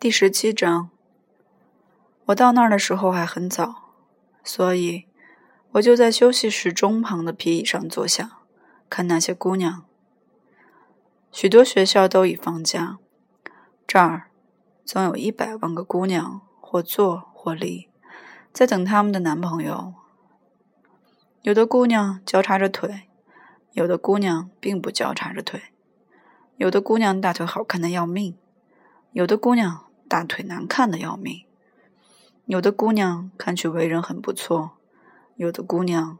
第十七章，我到那儿的时候还很早，所以我就在休息室中旁的皮椅上坐下，看那些姑娘。许多学校都已放假，这儿总有一百万个姑娘，或坐或立，在等他们的男朋友。有的姑娘交叉着腿，有的姑娘并不交叉着腿，有的姑娘大腿好看的要命，有的姑娘。大腿难看的要命，有的姑娘看去为人很不错，有的姑娘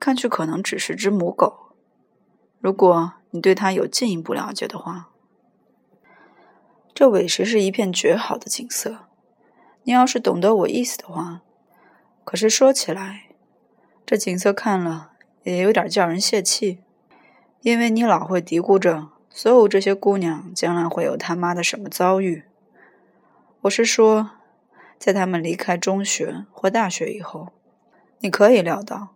看去可能只是只母狗。如果你对她有进一步了解的话，这委实是一片绝好的景色。你要是懂得我意思的话，可是说起来，这景色看了也有点叫人泄气，因为你老会嘀咕着，所有这些姑娘将来会有他妈的什么遭遇。我是说，在他们离开中学或大学以后，你可以料到，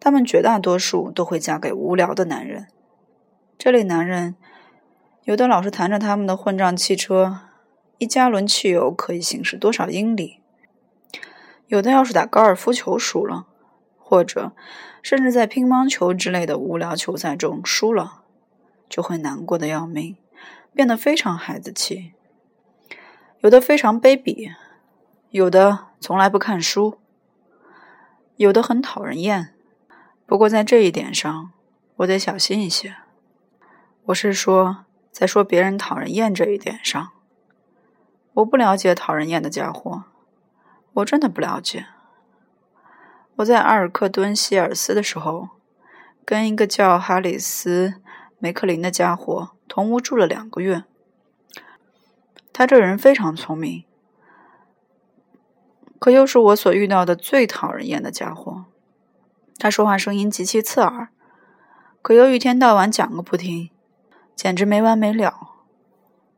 他们绝大多数都会嫁给无聊的男人。这类男人，有的老是谈着他们的混账汽车，一加仑汽油可以行驶多少英里；有的要是打高尔夫球输了，或者甚至在乒乓球之类的无聊球赛中输了，就会难过的要命，变得非常孩子气。有的非常卑鄙，有的从来不看书，有的很讨人厌。不过在这一点上，我得小心一些。我是说，在说别人讨人厌这一点上，我不了解讨人厌的家伙，我真的不了解。我在阿尔克敦希尔斯的时候，跟一个叫哈里斯·梅克林的家伙同屋住了两个月。他这人非常聪明，可又是我所遇到的最讨人厌的家伙。他说话声音极其刺耳，可又一天到晚讲个不停，简直没完没了。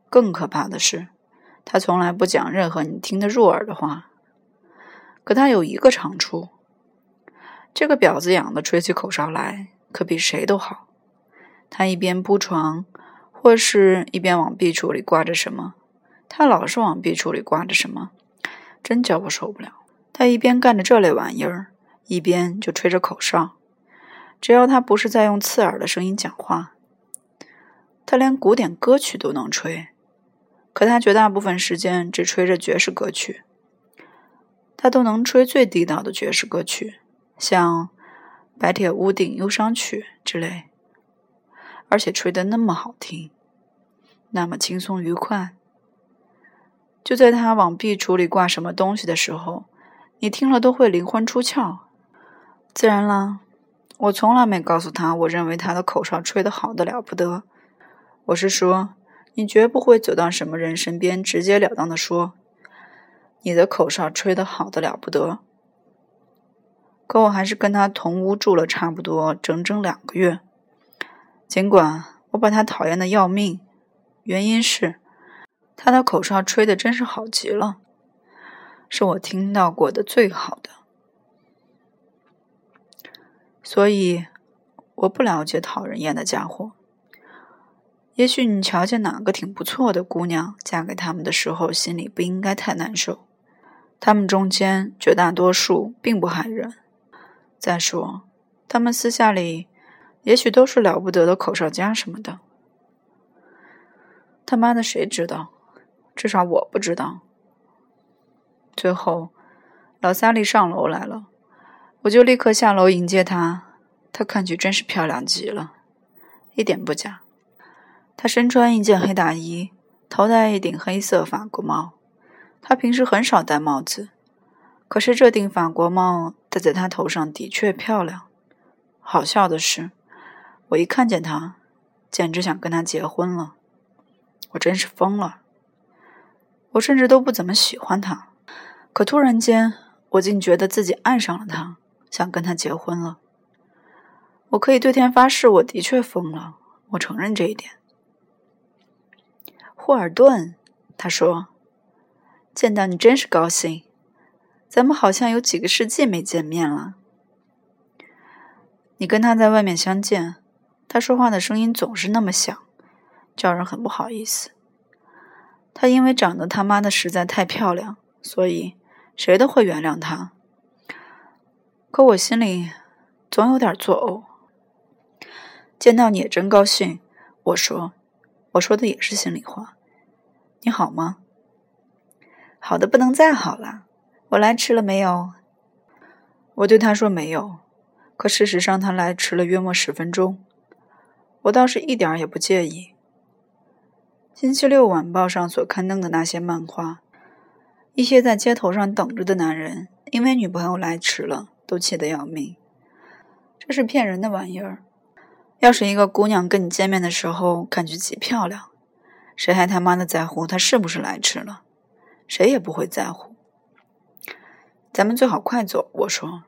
更可怕的是，他从来不讲任何你听得入耳的话。可他有一个长处，这个婊子养的吹起口哨来可比谁都好。他一边铺床，或是一边往壁橱里挂着什么。他老是往壁橱里挂着什么，真叫我受不了。他一边干着这类玩意儿，一边就吹着口哨。只要他不是在用刺耳的声音讲话，他连古典歌曲都能吹。可他绝大部分时间只吹着爵士歌曲。他都能吹最地道的爵士歌曲，像《白铁屋顶忧伤曲》之类，而且吹得那么好听，那么轻松愉快。就在他往壁橱里挂什么东西的时候，你听了都会灵魂出窍。自然啦，我从来没告诉他，我认为他的口哨吹得好的了不得。我是说，你绝不会走到什么人身边，直截了当的说，你的口哨吹得好的了不得。可我还是跟他同屋住了差不多整整两个月，尽管我把他讨厌的要命，原因是。他的口哨吹的真是好极了，是我听到过的最好的。所以我不了解讨人厌的家伙。也许你瞧见哪个挺不错的姑娘嫁给他们的时候，心里不应该太难受。他们中间绝大多数并不害人。再说，他们私下里也许都是了不得的口哨家什么的。他妈的，谁知道？至少我不知道。最后，老萨利上楼来了，我就立刻下楼迎接他。她看去真是漂亮极了，一点不假。她身穿一件黑大衣，头戴一顶黑色法国帽。她平时很少戴帽子，可是这顶法国帽戴在她头上的确漂亮。好笑的是，我一看见她，简直想跟她结婚了。我真是疯了。我甚至都不怎么喜欢他，可突然间，我竟觉得自己爱上了他，想跟他结婚了。我可以对天发誓，我的确疯了，我承认这一点。霍尔顿，他说：“见到你真是高兴，咱们好像有几个世纪没见面了。”你跟他在外面相见，他说话的声音总是那么响，叫人很不好意思。她因为长得他妈的实在太漂亮，所以谁都会原谅她。可我心里总有点作呕。见到你也真高兴，我说，我说的也是心里话。你好吗？好的不能再好了。我来迟了没有？我对他说没有。可事实上，他来迟了约莫十分钟。我倒是一点也不介意。星期六晚报上所刊登的那些漫画，一些在街头上等着的男人，因为女朋友来迟了，都气得要命。这是骗人的玩意儿。要是一个姑娘跟你见面的时候感觉极漂亮。谁还他妈的在乎她是不是来迟了？谁也不会在乎。咱们最好快走，我说。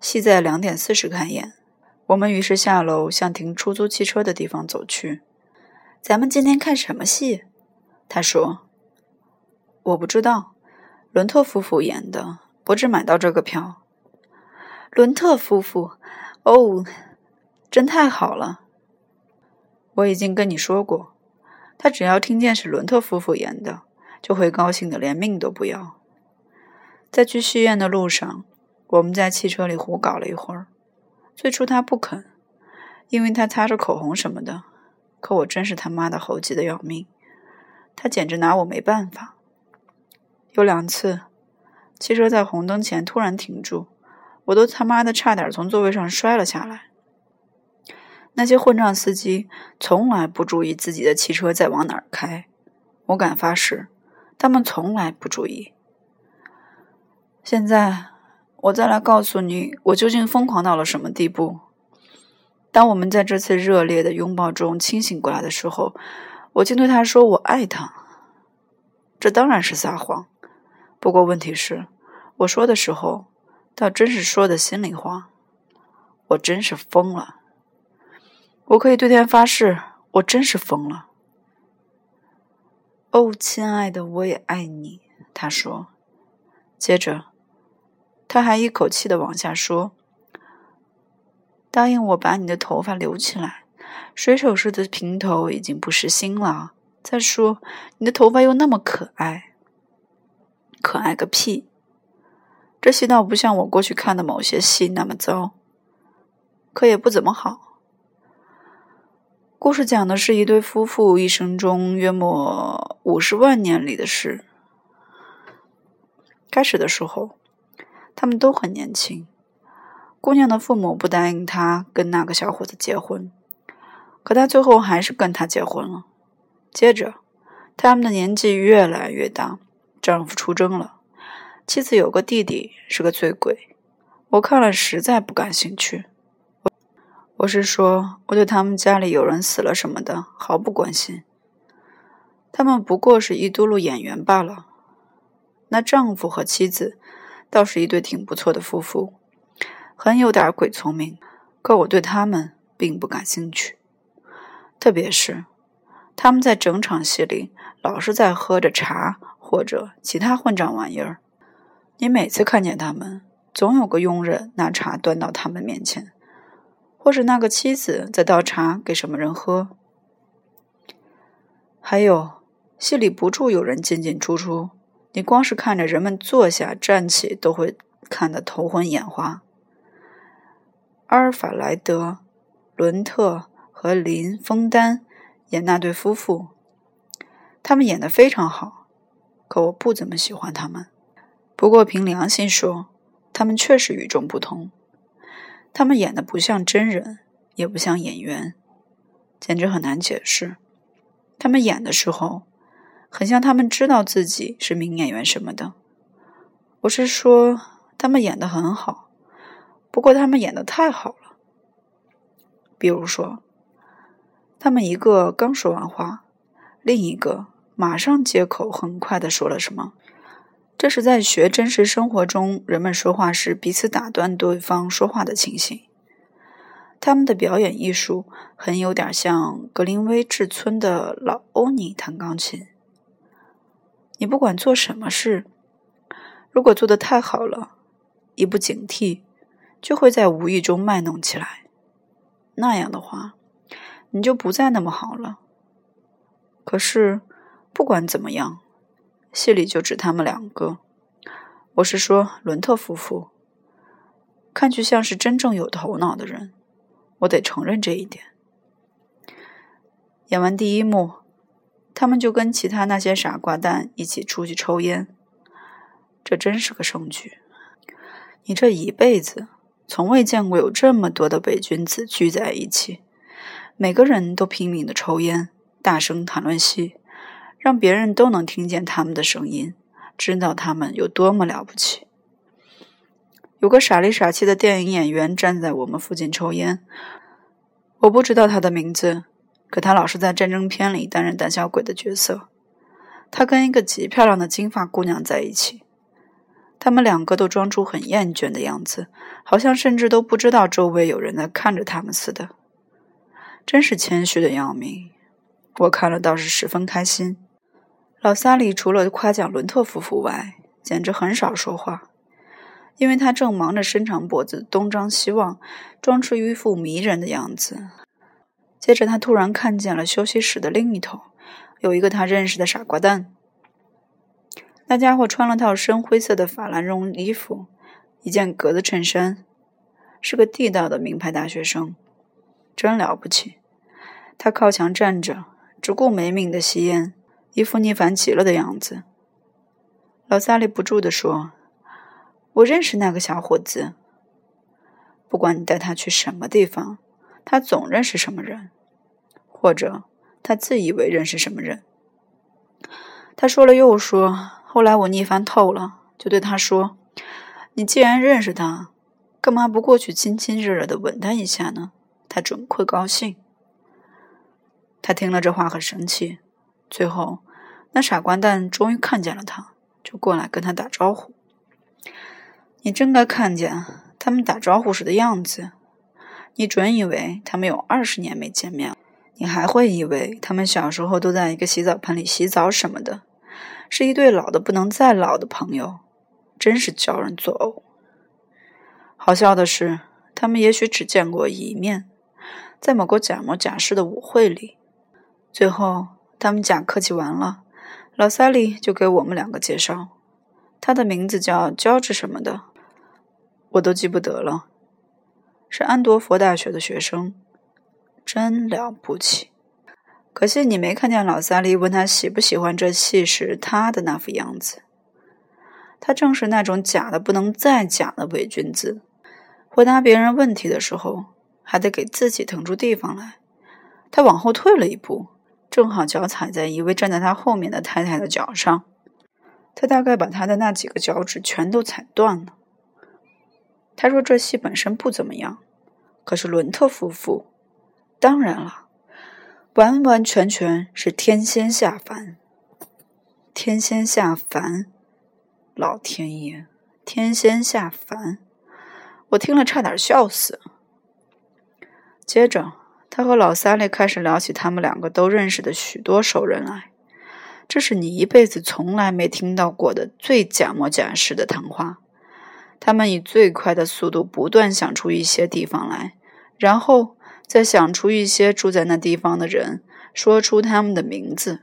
戏在两点四十开演。我们于是下楼向停出租汽车的地方走去。咱们今天看什么戏？他说。我不知道。伦特夫妇演的。我只买到这个票。伦特夫妇？哦，真太好了。我已经跟你说过。他只要听见是伦特夫妇演的，就会高兴的连命都不要。在去戏院的路上，我们在汽车里胡搞了一会儿。最初他不肯，因为他擦着口红什么的。可我真是他妈的猴急的要命，他简直拿我没办法。有两次，汽车在红灯前突然停住，我都他妈的差点从座位上摔了下来。那些混账司机从来不注意自己的汽车在往哪儿开，我敢发誓，他们从来不注意。现在我再来告诉你，我究竟疯狂到了什么地步。当我们在这次热烈的拥抱中清醒过来的时候，我竟对他说：“我爱他。”这当然是撒谎，不过问题是，我说的时候倒真是说的心里话。我真是疯了。我可以对天发誓，我真是疯了。哦，亲爱的，我也爱你。他说，接着他还一口气的往下说：“答应我把你的头发留起来，水手式的平头已经不时兴了。再说，你的头发又那么可爱，可爱个屁！这戏倒不像我过去看的某些戏那么糟，可也不怎么好。”故事讲的是一对夫妇一生中约莫五十万年里的事。开始的时候，他们都很年轻。姑娘的父母不答应她跟那个小伙子结婚，可她最后还是跟他结婚了。接着，他们的年纪越来越大，丈夫出征了，妻子有个弟弟是个醉鬼。我看了实在不感兴趣。我我是说，我对他们家里有人死了什么的毫不关心。他们不过是一嘟噜演员罢了。那丈夫和妻子倒是一对挺不错的夫妇，很有点鬼聪明。可我对他们并不感兴趣，特别是他们在整场戏里老是在喝着茶或者其他混账玩意儿。你每次看见他们，总有个佣人拿茶端到他们面前。或是那个妻子在倒茶给什么人喝，还有戏里不住有人进进出出，你光是看着人们坐下站起都会看得头昏眼花。阿尔法莱德、伦特和林·枫丹演那对夫妇，他们演得非常好，可我不怎么喜欢他们。不过凭良心说，他们确实与众不同。他们演的不像真人，也不像演员，简直很难解释。他们演的时候，很像他们知道自己是名演员什么的。我是说，他们演的很好，不过他们演的太好了。比如说，他们一个刚说完话，另一个马上接口，很快的说了什么。这是在学真实生活中人们说话时彼此打断对方说话的情形。他们的表演艺术很有点像格林威治村的老欧尼弹钢琴。你不管做什么事，如果做得太好了，一不警惕，就会在无意中卖弄起来。那样的话，你就不再那么好了。可是。不管怎么样，戏里就只他们两个。我是说，伦特夫妇看去像是真正有头脑的人，我得承认这一点。演完第一幕，他们就跟其他那些傻瓜蛋一起出去抽烟，这真是个盛举。你这一辈子从未见过有这么多的伪君子聚在一起，每个人都拼命的抽烟，大声谈论戏，让别人都能听见他们的声音。知道他们有多么了不起。有个傻里傻气的电影演员站在我们附近抽烟，我不知道他的名字，可他老是在战争片里担任胆小鬼的角色。他跟一个极漂亮的金发姑娘在一起，他们两个都装出很厌倦的样子，好像甚至都不知道周围有人在看着他们似的。真是谦虚的要命。我看了倒是十分开心。老萨里除了夸奖伦特夫妇外，简直很少说话，因为他正忙着伸长脖子东张西望，装出一副迷人的样子。接着，他突然看见了休息室的另一头，有一个他认识的傻瓜蛋。那家伙穿了套深灰色的法兰绒衣服，一件格子衬衫，是个地道的名牌大学生，真了不起。他靠墙站着，只顾没命的吸烟。一副逆反极了的样子，老萨利不住地说：“我认识那个小伙子。不管你带他去什么地方，他总认识什么人，或者他自以为认识什么人。”他说了又说，后来我逆烦透了，就对他说：“你既然认识他，干嘛不过去亲亲热热的吻他一下呢？他准会高兴。”他听了这话很生气，最后。那傻瓜蛋终于看见了他，就过来跟他打招呼。你真该看见他们打招呼时的样子，你准以为他们有二十年没见面了。你还会以为他们小时候都在一个洗澡盆里洗澡什么的，是一对老的不能再老的朋友，真是叫人作呕。好笑的是，他们也许只见过一面，在某个假模假式的舞会里。最后，他们假客气完了。老萨利就给我们两个介绍，他的名字叫乔治什么的，我都记不得了，是安多佛大学的学生，真了不起。可惜你没看见老萨利问他喜不喜欢这戏时他的那副样子，他正是那种假的不能再假的伪君子，回答别人问题的时候还得给自己腾出地方来，他往后退了一步。正好脚踩在一位站在他后面的太太的脚上，他大概把他的那几个脚趾全都踩断了。他说这戏本身不怎么样，可是伦特夫妇，当然了，完完全全是天仙下凡。天仙下凡，老天爷，天仙下凡，我听了差点笑死。接着。他和老萨利开始聊起他们两个都认识的许多熟人来，这是你一辈子从来没听到过的最假模假式的谈话。他们以最快的速度不断想出一些地方来，然后再想出一些住在那地方的人，说出他们的名字。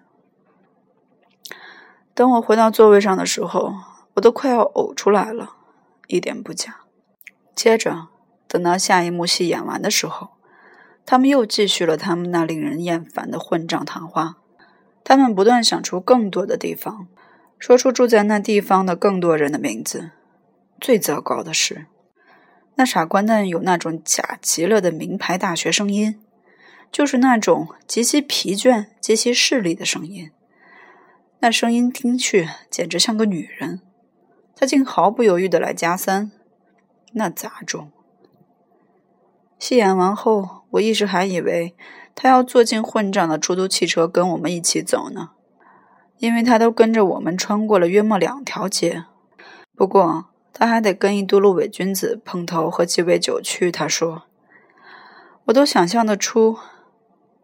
等我回到座位上的时候，我都快要呕出来了，一点不假。接着，等到下一幕戏演完的时候。他们又继续了他们那令人厌烦的混账谈话。他们不断想出更多的地方，说出住在那地方的更多人的名字。最糟糕的是，那傻瓜蛋有那种假极了的名牌大学声音，就是那种极其疲倦、极其势利的声音。那声音听去简直像个女人。他竟毫不犹豫的来加三，那杂种。戏演完后。我一时还以为他要坐进混账的出租汽车跟我们一起走呢，因为他都跟着我们穿过了约莫两条街。不过他还得跟一嘟噜伪君子碰头喝鸡尾酒去。他说：“我都想象得出，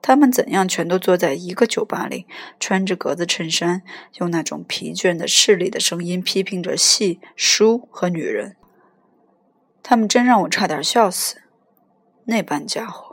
他们怎样全都坐在一个酒吧里，穿着格子衬衫，用那种疲倦的势利的声音批评着戏、书和女人。他们真让我差点笑死，那般家伙。”